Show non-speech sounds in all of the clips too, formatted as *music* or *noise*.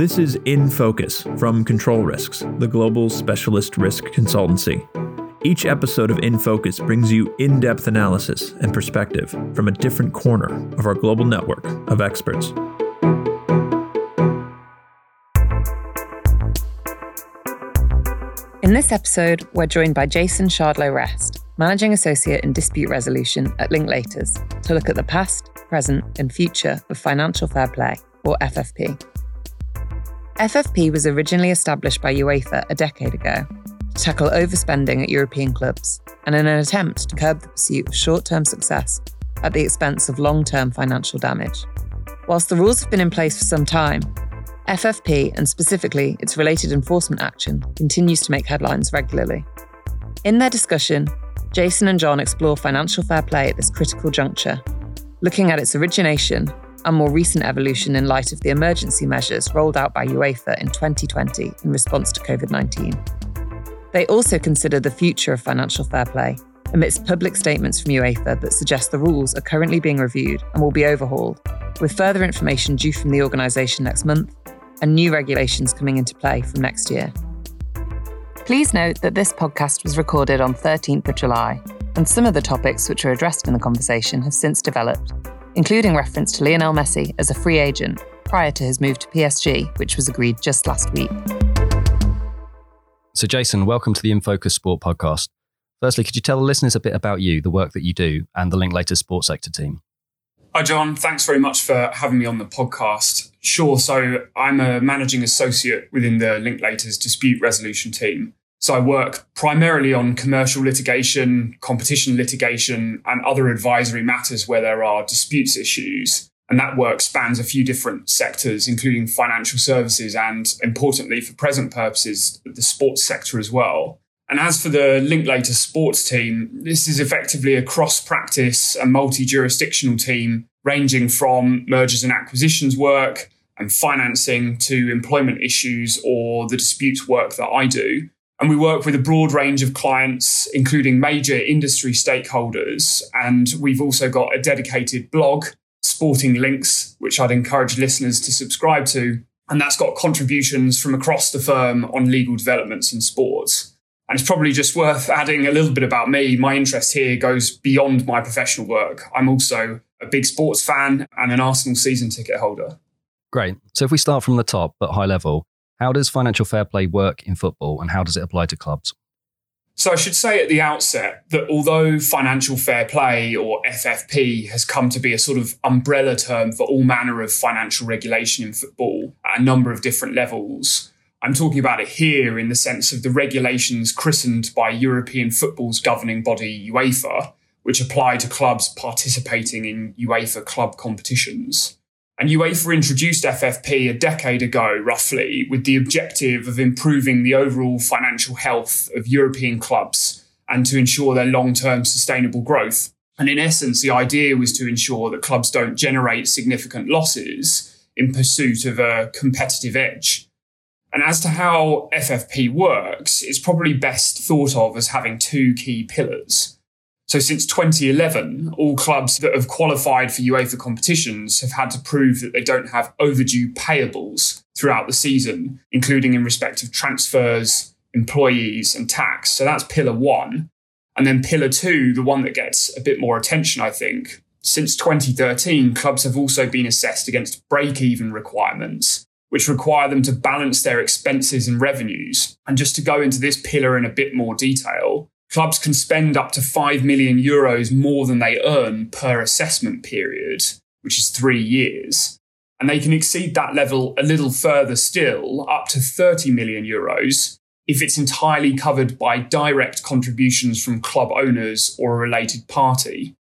This is In Focus from Control Risks, the global specialist risk consultancy. Each episode of In Focus brings you in depth analysis and perspective from a different corner of our global network of experts. In this episode, we're joined by Jason Shardlow Rest, Managing Associate in Dispute Resolution at Linklaters, to look at the past, present, and future of financial fair play, or FFP. FFP was originally established by UEFA a decade ago to tackle overspending at European clubs and in an attempt to curb the pursuit of short term success at the expense of long term financial damage. Whilst the rules have been in place for some time, FFP and specifically its related enforcement action continues to make headlines regularly. In their discussion, Jason and John explore financial fair play at this critical juncture, looking at its origination and more recent evolution in light of the emergency measures rolled out by UEFA in 2020 in response to COVID 19. They also consider the future of financial fair play amidst public statements from UEFA that suggest the rules are currently being reviewed and will be overhauled, with further information due from the organisation next month and new regulations coming into play from next year. Please note that this podcast was recorded on 13th of July, and some of the topics which are addressed in the conversation have since developed, including reference to Lionel Messi as a free agent prior to his move to PSG, which was agreed just last week. So, Jason, welcome to the InFocus Sport podcast. Firstly, could you tell the listeners a bit about you, the work that you do, and the Linklaters Sports Sector team? Hi, John. Thanks very much for having me on the podcast. Sure. So, I'm a managing associate within the Linklaters dispute resolution team. So, I work primarily on commercial litigation, competition litigation, and other advisory matters where there are disputes issues. And that work spans a few different sectors, including financial services and, importantly, for present purposes, the sports sector as well. And as for the Linklater sports team, this is effectively a cross practice and multi jurisdictional team ranging from mergers and acquisitions work and financing to employment issues or the disputes work that I do. And we work with a broad range of clients, including major industry stakeholders. And we've also got a dedicated blog Sporting Links, which I'd encourage listeners to subscribe to. And that's got contributions from across the firm on legal developments in sports. And it's probably just worth *laughs* adding a little bit about me. My interest here goes beyond my professional work. I'm also a big sports fan and an Arsenal season ticket holder. Great. So if we start from the top but high level, how does financial fair play work in football and how does it apply to clubs? So I should say at the outset that although financial fair play or FFP has come to be a sort of umbrella term for all manner of financial regulation in football at a number of different levels, I'm talking about it here in the sense of the regulations christened by European football's governing body UEFA, which apply to clubs participating in UEFA club competitions. And UEFA introduced FFP a decade ago, roughly, with the objective of improving the overall financial health of European clubs and to ensure their long term sustainable growth. And in essence, the idea was to ensure that clubs don't generate significant losses in pursuit of a competitive edge. And as to how FFP works, it's probably best thought of as having two key pillars. So since 2011, all clubs that have qualified for UEFA competitions have had to prove that they don't have overdue payables throughout the season, including in respect of transfers, employees, and tax. So that's pillar one. And then pillar two, the one that gets a bit more attention, I think. Since 2013, clubs have also been assessed against break even requirements, which require them to balance their expenses and revenues. And just to go into this pillar in a bit more detail, clubs can spend up to 5 million euros more than they earn per assessment period, which is three years. And they can exceed that level a little further still, up to 30 million euros, if it's entirely covered by direct contributions from club owners or a related party.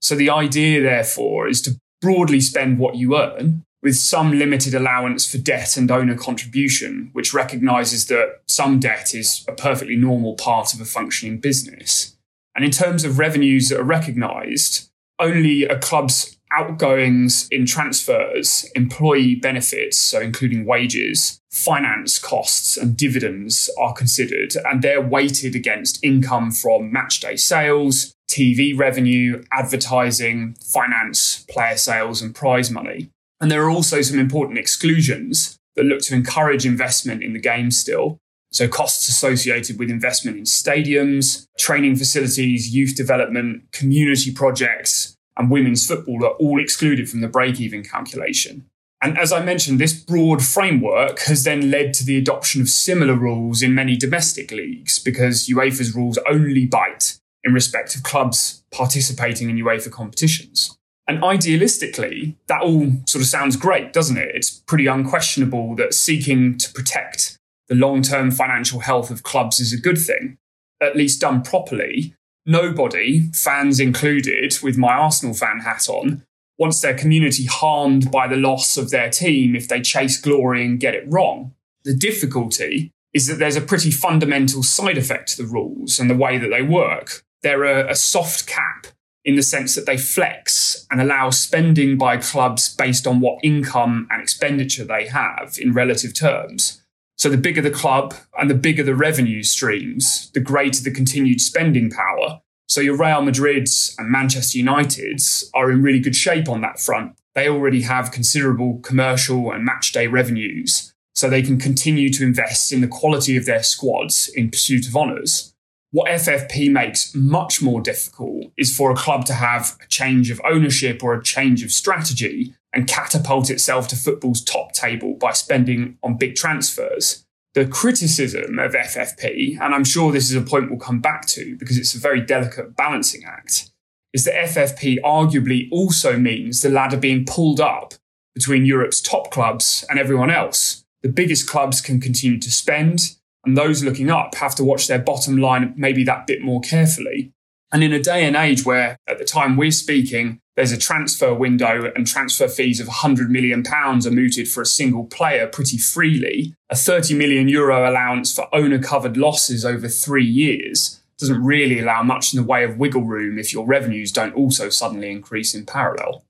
So the idea, therefore, is to broadly spend what you earn, with some limited allowance for debt and owner contribution, which recognizes that some debt is a perfectly normal part of a functioning business. And in terms of revenues that are recognized, only a club's outgoings in transfers, employee benefits, so including wages, finance costs, and dividends are considered, and they're weighted against income from matchday sales, TV revenue, advertising, finance, player sales, and prize money. And there are also some important exclusions. that look to encourage investment in the game still. So, costs associated with investment in stadiums, training facilities, youth development, community projects, and women's football are all excluded from the break even calculation. And as I mentioned, this broad framework has then led to the adoption of similar rules in many domestic leagues because UEFA's rules only bite in respect of clubs participating in UEFA competitions. And idealistically, that all sort of sounds great, doesn't it? It's pretty unquestionable that seeking to protect the long term financial health of clubs is a good thing, at least done properly. Nobody, fans included, with my Arsenal fan hat on, wants their community harmed by the loss of their team if they chase glory and get it wrong. The difficulty is that there's a pretty fundamental side effect to the rules and the way that they work. They're a, a soft cap in the sense that they flex and allow spending by clubs based on what income and expenditure they have in relative terms. So the bigger the club and the bigger the revenue streams, the greater the continued spending power. So your Real Madrids and Manchester Uniteds are in really good shape on that front. They already have considerable commercial and match day revenues, so they can continue to invest in the quality of their squads in pursuit of honours. What FFP makes much more difficult is for a club to have a change of ownership or a change of strategy and catapult itself to football's top table by spending on big transfers. The criticism of FFP, and I'm sure this is a point we'll come back to because it's a very delicate balancing act, is that FFP arguably also means the ladder being pulled up between Europe's top clubs and everyone else. The biggest clubs can continue to spend, and those looking up have to watch their bottom line maybe that bit more carefully. And in a day and age where, at the time we're speaking, there's a transfer window and transfer fees of 100 million pounds are mooted for a single player pretty freely, a 30 million euro allowance for owner covered losses over three years doesn't really allow much in the way of wiggle room if your revenues don't also suddenly increase in parallel.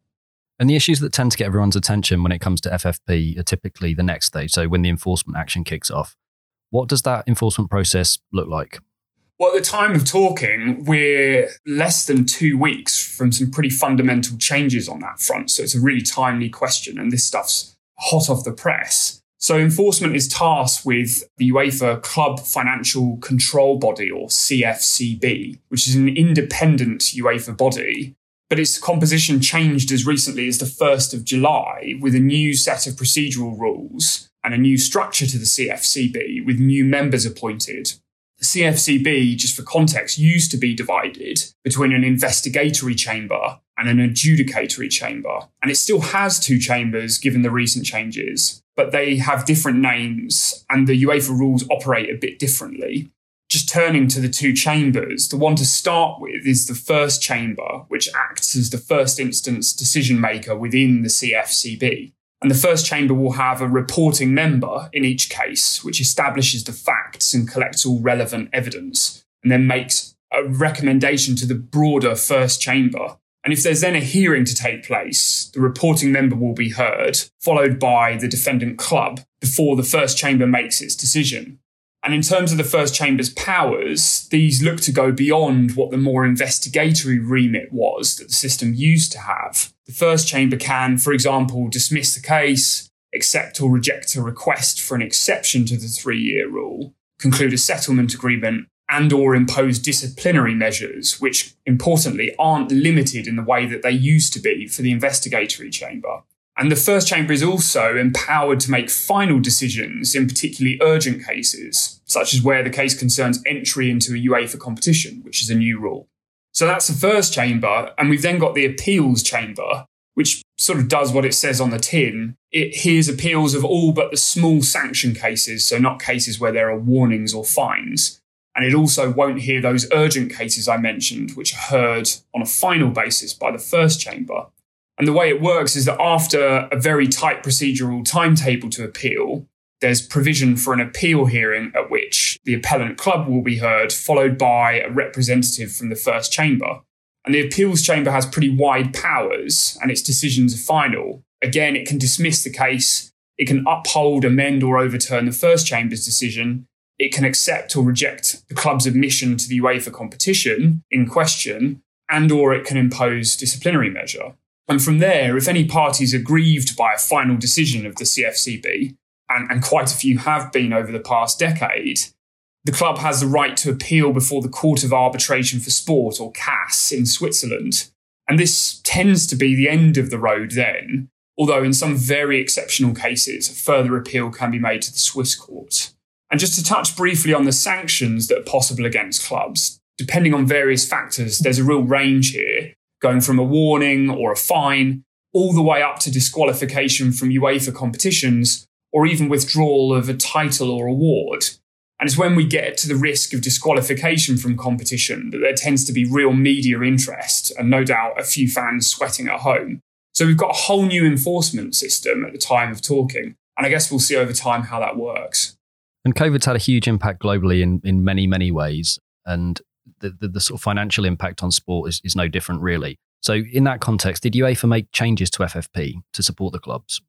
And the issues that tend to get everyone's attention when it comes to FFP are typically the next stage. So when the enforcement action kicks off. What does that enforcement process look like? Well, at the time of talking, we're less than two weeks from some pretty fundamental changes on that front. So it's a really timely question, and this stuff's hot off the press. So enforcement is tasked with the UEFA Club Financial Control Body, or CFCB, which is an independent UEFA body. But its composition changed as recently as the 1st of July with a new set of procedural rules and a new structure to the CFCB with new members appointed. The CFCB, just for context, used to be divided between an investigatory chamber and an adjudicatory chamber. And it still has two chambers given the recent changes, but they have different names and the UEFA rules operate a bit differently. Just turning to the two chambers, the one to start with is the first chamber, which acts as the first instance decision maker within the CFCB. And the first chamber will have a reporting member in each case, which establishes the facts and collects all relevant evidence, and then makes a recommendation to the broader first chamber. And if there's then a hearing to take place, the reporting member will be heard, followed by the defendant club before the first chamber makes its decision. And in terms of the first chamber's powers, these look to go beyond what the more investigatory remit was that the system used to have. The first chamber can, for example, dismiss the case, accept or reject a request for an exception to the three year rule, conclude a settlement agreement, and or impose disciplinary measures, which importantly aren't limited in the way that they used to be for the investigatory chamber. And the first chamber is also empowered to make final decisions in particularly urgent cases, such as where the case concerns entry into a UEFA competition, which is a new rule. So that's the first chamber. And we've then got the appeals chamber, which sort of does what it says on the tin. It hears appeals of all but the small sanction cases, so not cases where there are warnings or fines. And it also won't hear those urgent cases I mentioned, which are heard on a final basis by the first chamber. And the way it works is that after a very tight procedural timetable to appeal, there's provision for an appeal hearing at which the appellant club will be heard, followed by a representative from the first chamber. And the appeals chamber has pretty wide powers and its decisions are final. Again, it can dismiss the case, it can uphold, amend, or overturn the first chamber's decision. It can accept or reject the club's admission to the UEFA competition in question, and or it can impose disciplinary measure. And from there, if any parties are grieved by a final decision of the CFCB, and, and quite a few have been over the past decade, the club has the right to appeal before the Court of Arbitration for Sport, or CAS, in Switzerland. And this tends to be the end of the road then, although in some very exceptional cases, a further appeal can be made to the Swiss court. And just to touch briefly on the sanctions that are possible against clubs, depending on various factors, there's a real range here, going from a warning or a fine all the way up to disqualification from UEFA competitions or even withdrawal of a title or award. And it's when we get to the risk of disqualification from competition that there tends to be real media interest and no doubt a few fans sweating at home. So we've got a whole new enforcement system at the time of talking. And I guess we'll see over time how that works. And COVID's had a huge impact globally in, in many, many ways. And the, the, the sort of financial impact on sport is, is no different, really. So, in that context, did UEFA make changes to FFP to support the clubs?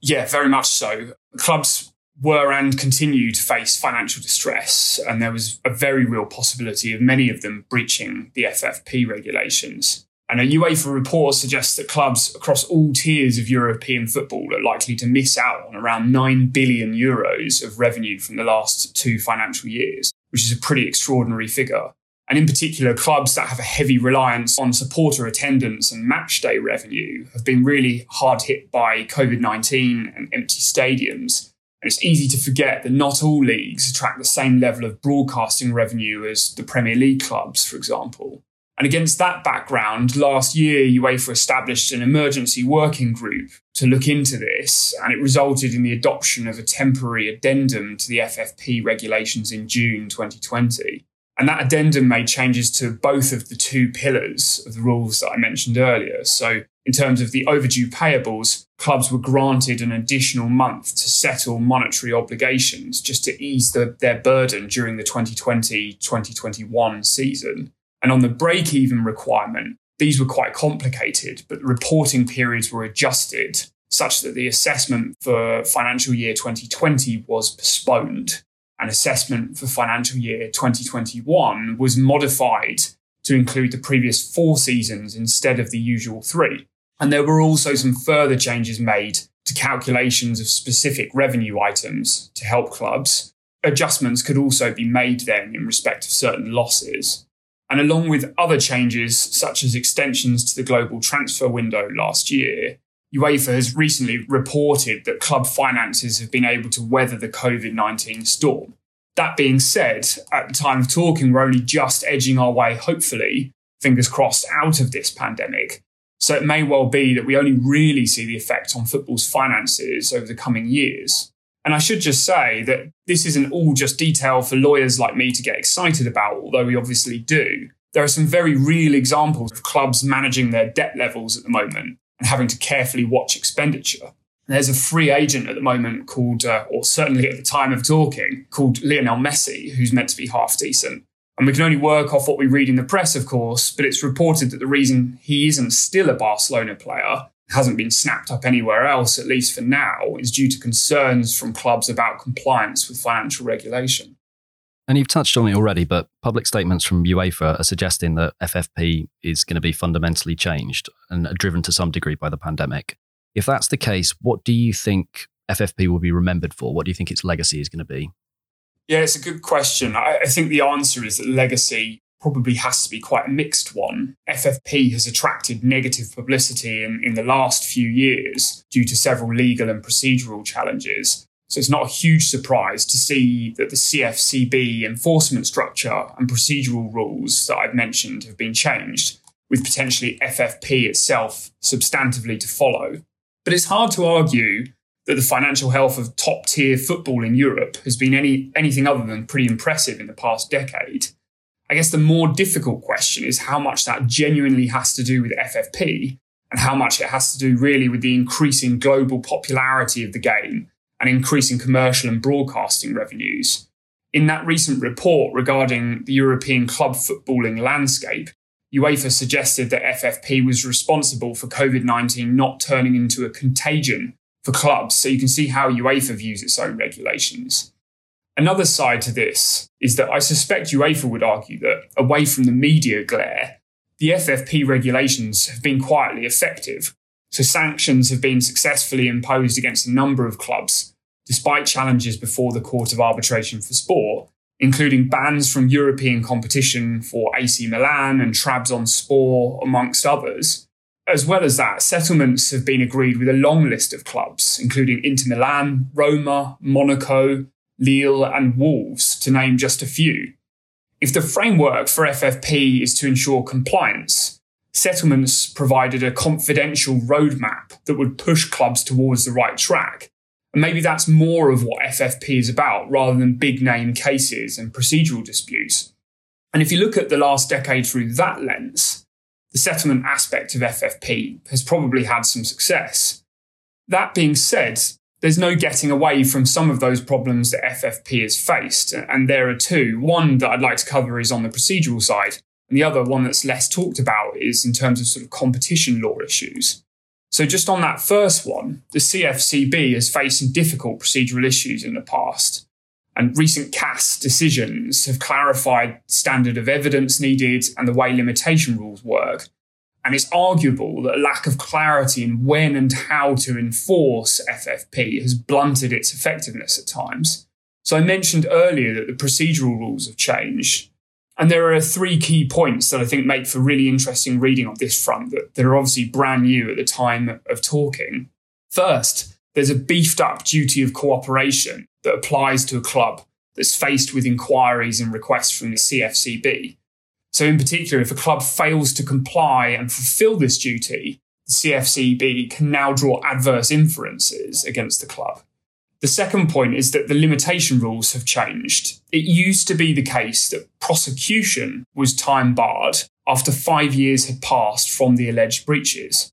Yeah, very much so. Clubs were and continue to face financial distress, and there was a very real possibility of many of them breaching the FFP regulations. And a UEFA report suggests that clubs across all tiers of European football are likely to miss out on around 9 billion euros of revenue from the last two financial years, which is a pretty extraordinary figure. And in particular, clubs that have a heavy reliance on supporter attendance and match day revenue have been really hard hit by COVID 19 and empty stadiums. And it's easy to forget that not all leagues attract the same level of broadcasting revenue as the Premier League clubs, for example. And against that background, last year, UEFA established an emergency working group to look into this, and it resulted in the adoption of a temporary addendum to the FFP regulations in June 2020. And that addendum made changes to both of the two pillars of the rules that I mentioned earlier. So, in terms of the overdue payables, clubs were granted an additional month to settle monetary obligations just to ease the, their burden during the 2020 2021 season. And on the break even requirement, these were quite complicated, but the reporting periods were adjusted such that the assessment for financial year 2020 was postponed and assessment for financial year 2021 was modified to include the previous four seasons instead of the usual three. And there were also some further changes made to calculations of specific revenue items to help clubs. Adjustments could also be made then in respect of certain losses. And along with other changes, such as extensions to the global transfer window last year, UEFA has recently reported that club finances have been able to weather the COVID 19 storm. That being said, at the time of talking, we're only just edging our way, hopefully, fingers crossed, out of this pandemic. So it may well be that we only really see the effect on football's finances over the coming years. And I should just say that this isn't all just detail for lawyers like me to get excited about, although we obviously do. There are some very real examples of clubs managing their debt levels at the moment and having to carefully watch expenditure. There's a free agent at the moment called, uh, or certainly at the time of talking, called Lionel Messi, who's meant to be half decent. And we can only work off what we read in the press, of course, but it's reported that the reason he isn't still a Barcelona player, hasn't been snapped up anywhere else, at least for now, is due to concerns from clubs about compliance with financial regulation. And you've touched on it already, but public statements from UEFA are suggesting that FFP is going to be fundamentally changed and driven to some degree by the pandemic. If that's the case, what do you think FFP will be remembered for? What do you think its legacy is going to be? Yeah, it's a good question. I, I think the answer is that legacy probably has to be quite a mixed one. FFP has attracted negative publicity in, in the last few years due to several legal and procedural challenges. So it's not a huge surprise to see that the CFCB enforcement structure and procedural rules that I've mentioned have been changed, with potentially FFP itself substantively to follow. But it's hard to argue that the financial health of top tier football in Europe has been any, anything other than pretty impressive in the past decade. I guess the more difficult question is how much that genuinely has to do with FFP and how much it has to do really with the increasing global popularity of the game and increasing commercial and broadcasting revenues. In that recent report regarding the European club footballing landscape, UEFA suggested that FFP was responsible for COVID 19 not turning into a contagion for clubs. So you can see how UEFA views its own regulations. Another side to this is that I suspect UEFA would argue that, away from the media glare, the FFP regulations have been quietly effective. So sanctions have been successfully imposed against a number of clubs, despite challenges before the Court of Arbitration for Sport, including bans from European competition for AC Milan and Trabzonspor, amongst others. As well as that, settlements have been agreed with a long list of clubs, including Inter Milan, Roma, Monaco, Lille, and Wolves, to name just a few. If the framework for FFP is to ensure compliance, settlements provided a confidential roadmap that would push clubs towards the right track. And maybe that's more of what FFP is about rather than big name cases and procedural disputes. And if you look at the last decade through that lens, the settlement aspect of FFP has probably had some success. That being said, there's no getting away from some of those problems that FFP has faced. And there are two. One that I'd like to cover is on the procedural side. And the other one that's less talked about is in terms of sort of competition law issues. So just on that first one, the CFCB has faced some difficult procedural issues in the past. And recent CAS decisions have clarified standard of evidence needed and the way limitation rules work. And it's arguable that a lack of clarity in when and how to enforce FFP has blunted its effectiveness at times. So I mentioned earlier that the procedural rules have changed. And there are three key points that I think make for really interesting reading on this front that, that are obviously brand new at the time of talking. First, there's a beefed up duty of cooperation that applies to a club that's faced with inquiries and requests from the CFCB. So, in particular, if a club fails to comply and fulfill this duty, the CFCB can now draw adverse inferences against the club. The second point is that the limitation rules have changed. It used to be the case that prosecution was time barred after five years had passed from the alleged breaches.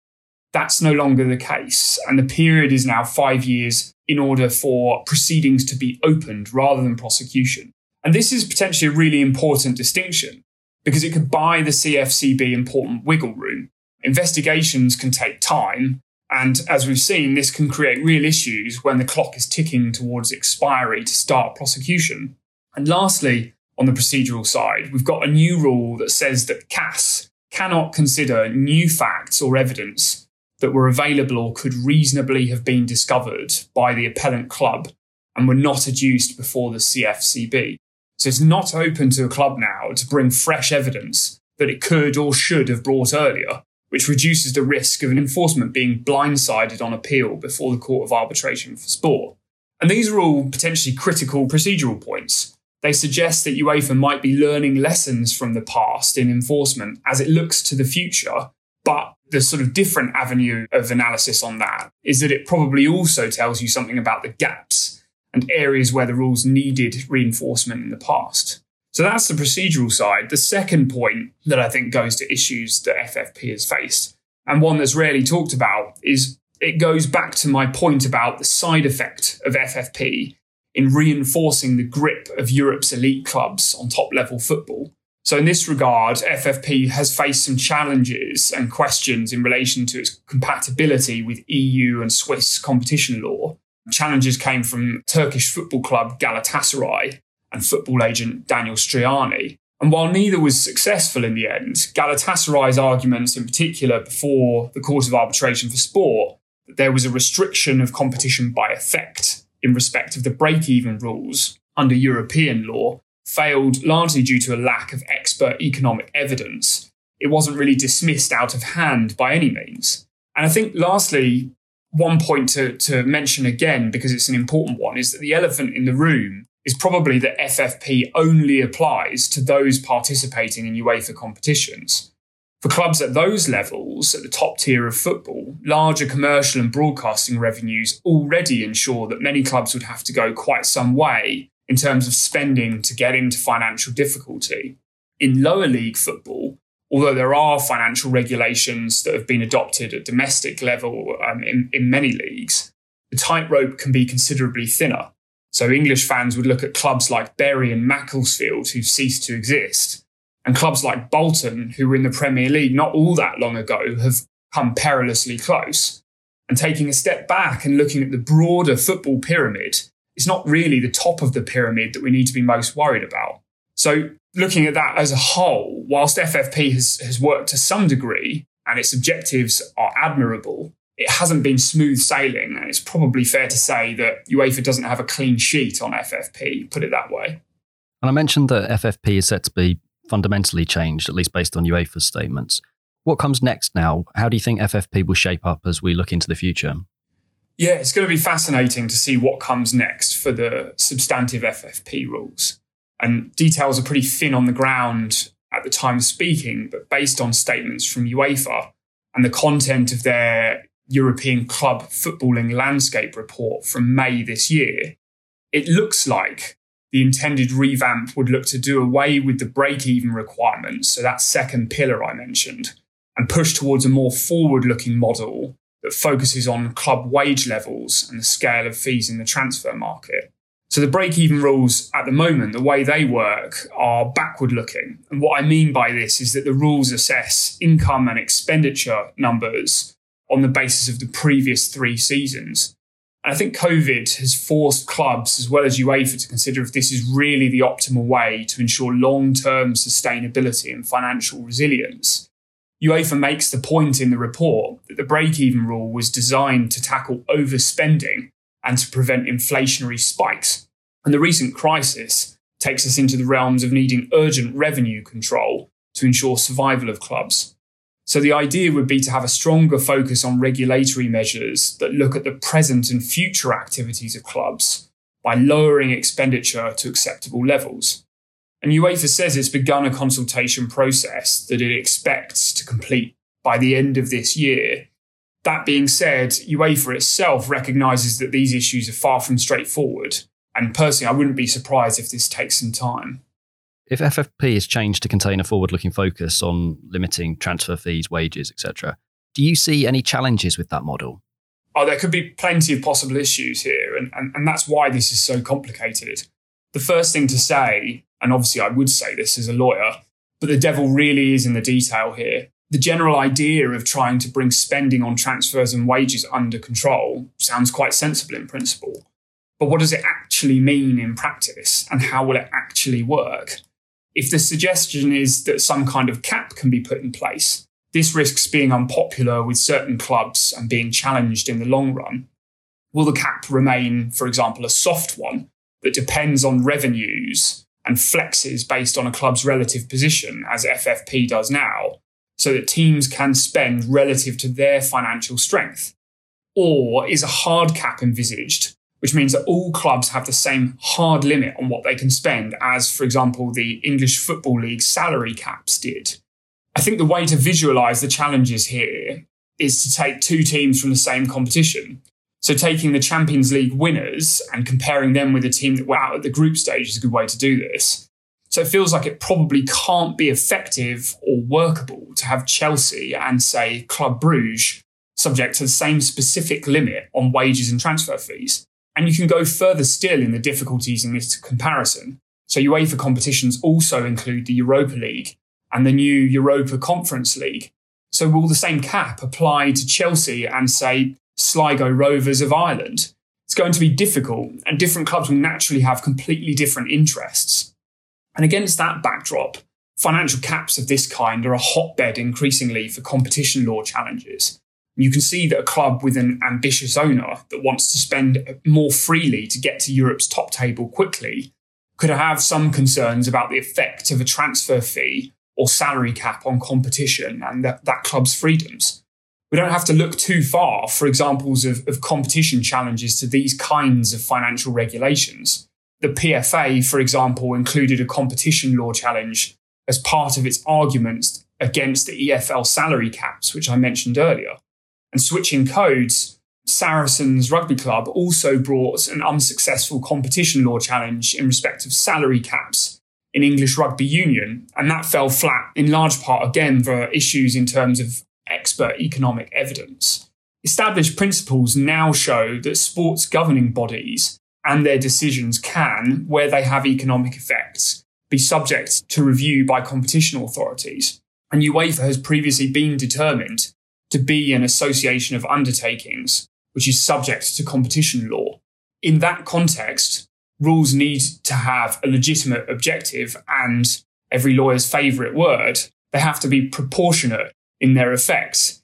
That's no longer the case, and the period is now five years in order for proceedings to be opened rather than prosecution. And this is potentially a really important distinction because it could buy the CFCB important wiggle room. Investigations can take time, and as we've seen, this can create real issues when the clock is ticking towards expiry to start prosecution. And lastly, on the procedural side, we've got a new rule that says that CAS cannot consider new facts or evidence that were available or could reasonably have been discovered by the appellant club and were not adduced before the CFCB. So it's not open to a club now to bring fresh evidence that it could or should have brought earlier which reduces the risk of an enforcement being blindsided on appeal before the Court of Arbitration for Sport. And these are all potentially critical procedural points. They suggest that UEFA might be learning lessons from the past in enforcement as it looks to the future. But the sort of different avenue of analysis on that is that it probably also tells you something about the gaps and areas where the rules needed reinforcement in the past. So that's the procedural side. The second point that I think goes to issues that FFP has faced, and one that's rarely talked about, is it goes back to my point about the side effect of FFP in reinforcing the grip of Europe's elite clubs on top level football. So, in this regard, FFP has faced some challenges and questions in relation to its compatibility with EU and Swiss competition law. Challenges came from Turkish football club Galatasaray, and football agent Daniel Striani. And while neither was successful in the end, Galatasaray's arguments, in particular before the Court of Arbitration for Sport, that there was a restriction of competition by effect in respect of the break even rules under European law, failed largely due to a lack of expert economic evidence. It wasn't really dismissed out of hand by any means. And I think, lastly, one point to, to mention again, because it's an important one, is that the elephant in the room is probably that FFP only applies to those participating in UEFA competitions. For clubs at those levels, at the top tier of football, larger commercial and broadcasting revenues already ensure that many clubs would have to go quite some way in terms of spending to get into financial difficulty. In lower league football, although there are financial regulations that have been adopted at domestic level um, in, in many leagues, the tightrope can be considerably thinner. So English fans would look at clubs like Bury and Macclesfield, who've ceased to exist, and clubs like Bolton, who were in the Premier League not all that long ago, have come perilously close. And taking a step back and looking at the broader football pyramid, it's not really the top of the pyramid that we need to be most worried about. So looking at that as a whole, whilst FFP has, has worked to some degree and its objectives are admirable, it hasn't been smooth sailing. And it's probably fair to say that UEFA doesn't have a clean sheet on FFP, put it that way. And I mentioned that FFP is set to be fundamentally changed, at least based on UEFA's statements. What comes next now? How do you think FFP will shape up as we look into the future? Yeah, it's going to be fascinating to see what comes next for the substantive FFP rules. And details are pretty thin on the ground at the time of speaking, but based on statements from UEFA and the content of their European club footballing landscape report from May this year, it looks like the intended revamp would look to do away with the break even requirements, so that second pillar I mentioned, and push towards a more forward looking model that focuses on club wage levels and the scale of fees in the transfer market. So the break even rules at the moment, the way they work are backward looking. And what I mean by this is that the rules assess income and expenditure numbers on the basis of the previous three seasons. And I think COVID has forced clubs as well as UEFA to consider if this is really the optimal way to ensure long term sustainability and financial resilience. UEFA makes the point in the report that the break even rule was designed to tackle overspending and to prevent inflationary spikes. And the recent crisis takes us into the realms of needing urgent revenue control to ensure survival of clubs. So the idea would be to have a stronger focus on regulatory measures that look at the present and future activities of clubs by lowering expenditure to acceptable levels. And UEFA says it's begun a consultation process that it expects to complete by the end of this year that being said, UEFA itself recognises that these issues are far from straightforward. And personally, I wouldn't be surprised if this takes some time. If FFP is changed to contain a forward looking focus on limiting transfer fees, wages, etc., do you see any challenges with that model? Oh, there could be plenty of possible issues here, and, and, and that's why this is so complicated. The first thing to say, and obviously I would say this as a lawyer, but the devil really is in the detail here the general idea of trying to bring spending on transfers and wages under control sounds quite sensible in principle. But what does it actually mean in practice and how will it actually work? If the suggestion is that some kind of cap can be put in place, this risks being unpopular with certain clubs and being challenged in the long run. Will the cap remain, for example, a soft one that depends on revenues and flexes based on a club's relative position, as FFP does now? so that teams can spend relative to their financial strength? Or is a hard cap envisaged, which means that all clubs have the same hard limit on what they can spend as, for example, the English Football League salary caps did? I think the way to visualize the challenges here is to take two teams from the same competition. So taking the Champions League winners and comparing them with a team that were out at the group stage is a good way to do this. So it feels like it probably can't be effective or workable to have Chelsea and, say, Club Bruges subject to the same specific limit on wages and transfer fees. And you can go further still in the difficulties in this comparison. So UEFA competitions also include the Europa League and the new Europa Conference League. So will the same cap apply to Chelsea and, say, Sligo Rovers of Ireland? It's going to be difficult, and different clubs will naturally have completely different interests. And against that backdrop, financial caps of this kind are a hotbed increasingly for competition law challenges. You can see that a club with an ambitious owner that wants to spend more freely to get to Europe's top table quickly could have some concerns about the effect of a transfer fee or salary cap on competition and that, that club's freedoms. We don't have to look too far for examples of, of competition challenges to these kinds of financial regulations. The PFA, for example, included a competition law challenge as part of its arguments against the EFL salary caps, which I mentioned earlier. And switching codes, Saracens Rugby Club also brought an unsuccessful competition law challenge in respect of salary caps in English Rugby Union, and that fell flat in large part again for issues in terms of expert economic evidence. Established principles now show that sports governing bodies and their decisions can, where they have economic effects, be subject to review by competition authorities. And UEFA has previously been determined to be an association of undertakings, which is subject to competition law. In that context, rules need to have a legitimate objective and every lawyer's favourite word, they have to be proportionate in their effects.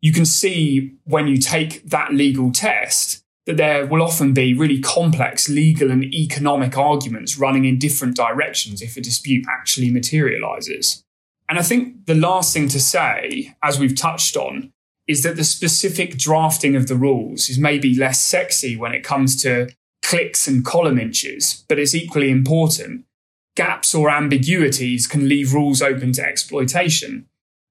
you can see when you take that legal test that there will often be really complex legal and economic arguments running in different directions if a dispute actually materializes. And I think the last thing to say, as we've touched on, is that the specific drafting of the rules is maybe less sexy when it comes to clicks and column inches, but it's equally important. Gaps or ambiguities can leave rules open to exploitation.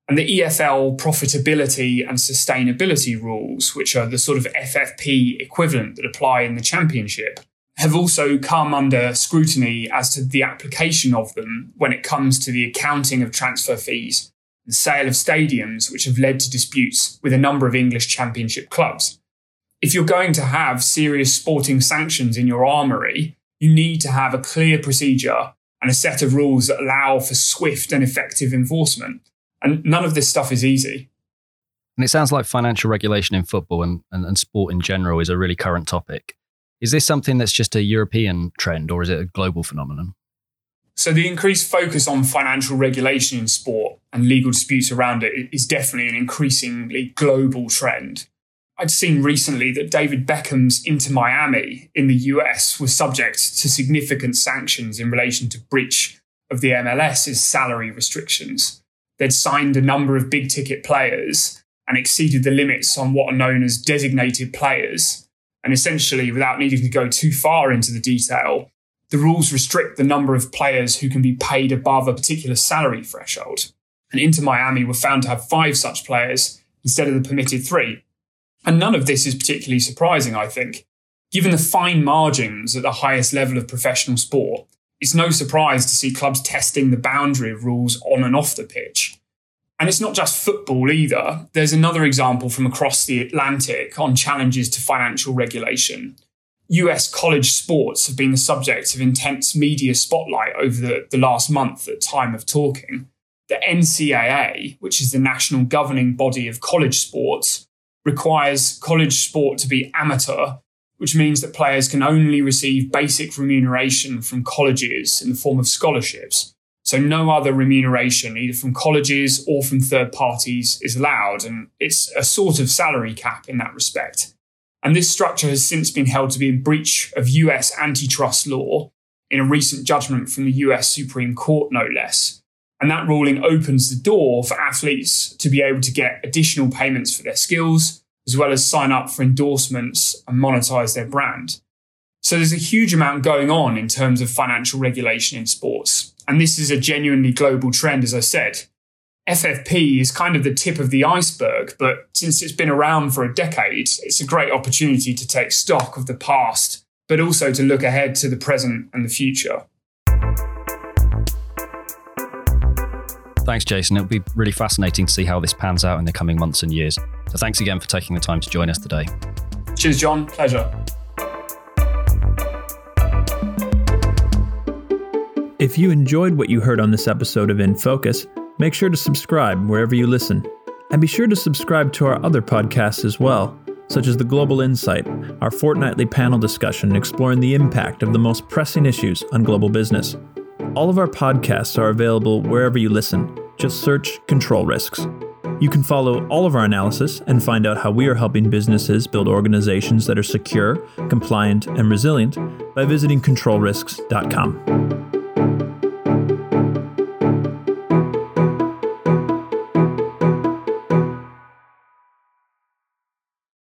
And the EFL profitability and sustainability rules, which are the sort of FFP equivalent that apply in the championship, have also come under scrutiny as to the application of them when it comes to the accounting of transfer fees and sale of stadiums, which have led to disputes with a number of English championship clubs. If you're going to have serious sporting sanctions in your armoury, you need to have a clear procedure and a set of rules that allow for swift and effective enforcement. And none of this stuff is easy. And it sounds like financial regulation in football and, and, and, sport in general is a really current topic. Is this something that's just a European trend or is it a global phenomenon? So, the increased focus on financial regulation in sport and legal disputes around it is definitely an increasingly global trend. I'd seen recently that David Beckham's Inter Miami in the US was subject to significant sanctions in relation to breach of the MLS's salary restrictions they'd signed a number of big ticket players and exceeded the limits on what are known as designated players. And essentially, without needing to go too far into the detail, the rules restrict the number of players who can be paid above a particular salary threshold. And Inter Miami were found to have five such players instead of the permitted three. And none of this is particularly surprising, I think. Given the fine margins at the highest level of professional sport, it's no surprise to see clubs testing the boundary of rules on and off the pitch. And it's not just football either. There's another example from across the Atlantic on challenges to financial regulation. US college sports have been the subject of intense media spotlight over the, the last month at time of talking. The NCAA, which is the national governing body of college sports, requires college sport to be amateur which means that players can only receive basic remuneration from colleges in the form of scholarships. So no other remuneration, either from colleges or from third parties, is allowed. And it's a sort of salary cap in that respect. And this structure has since been held to be in breach of US antitrust law in a recent judgment from the US Supreme Court, no less. And that ruling opens the door for athletes to be able to get additional payments for their skills as well as sign up for endorsements and monetize their brand. So there's a huge amount going on in terms of financial regulation in sports. And this is a genuinely global trend, as I said. FFP is kind of the tip of the iceberg, but since it's been around for a decade, it's a great opportunity to take stock of the past, but also to look ahead to the present and the future. Thanks, Jason. It'll be really fascinating to see how this pans out in the coming months and years. So thanks again for taking the time to join us today. Cheers, John. Pleasure. If you enjoyed what you heard on this episode of In Focus, make sure to subscribe wherever you listen. And be sure to subscribe to our other podcasts as well, such as The Global Insight, our fortnightly panel discussion exploring the impact of the most pressing issues on global business. All of our podcasts are available wherever you listen. Just search Control Risks. You can follow all of our analysis and find out how we are helping businesses build organizations that are secure, compliant, and resilient by visiting controlrisks.com.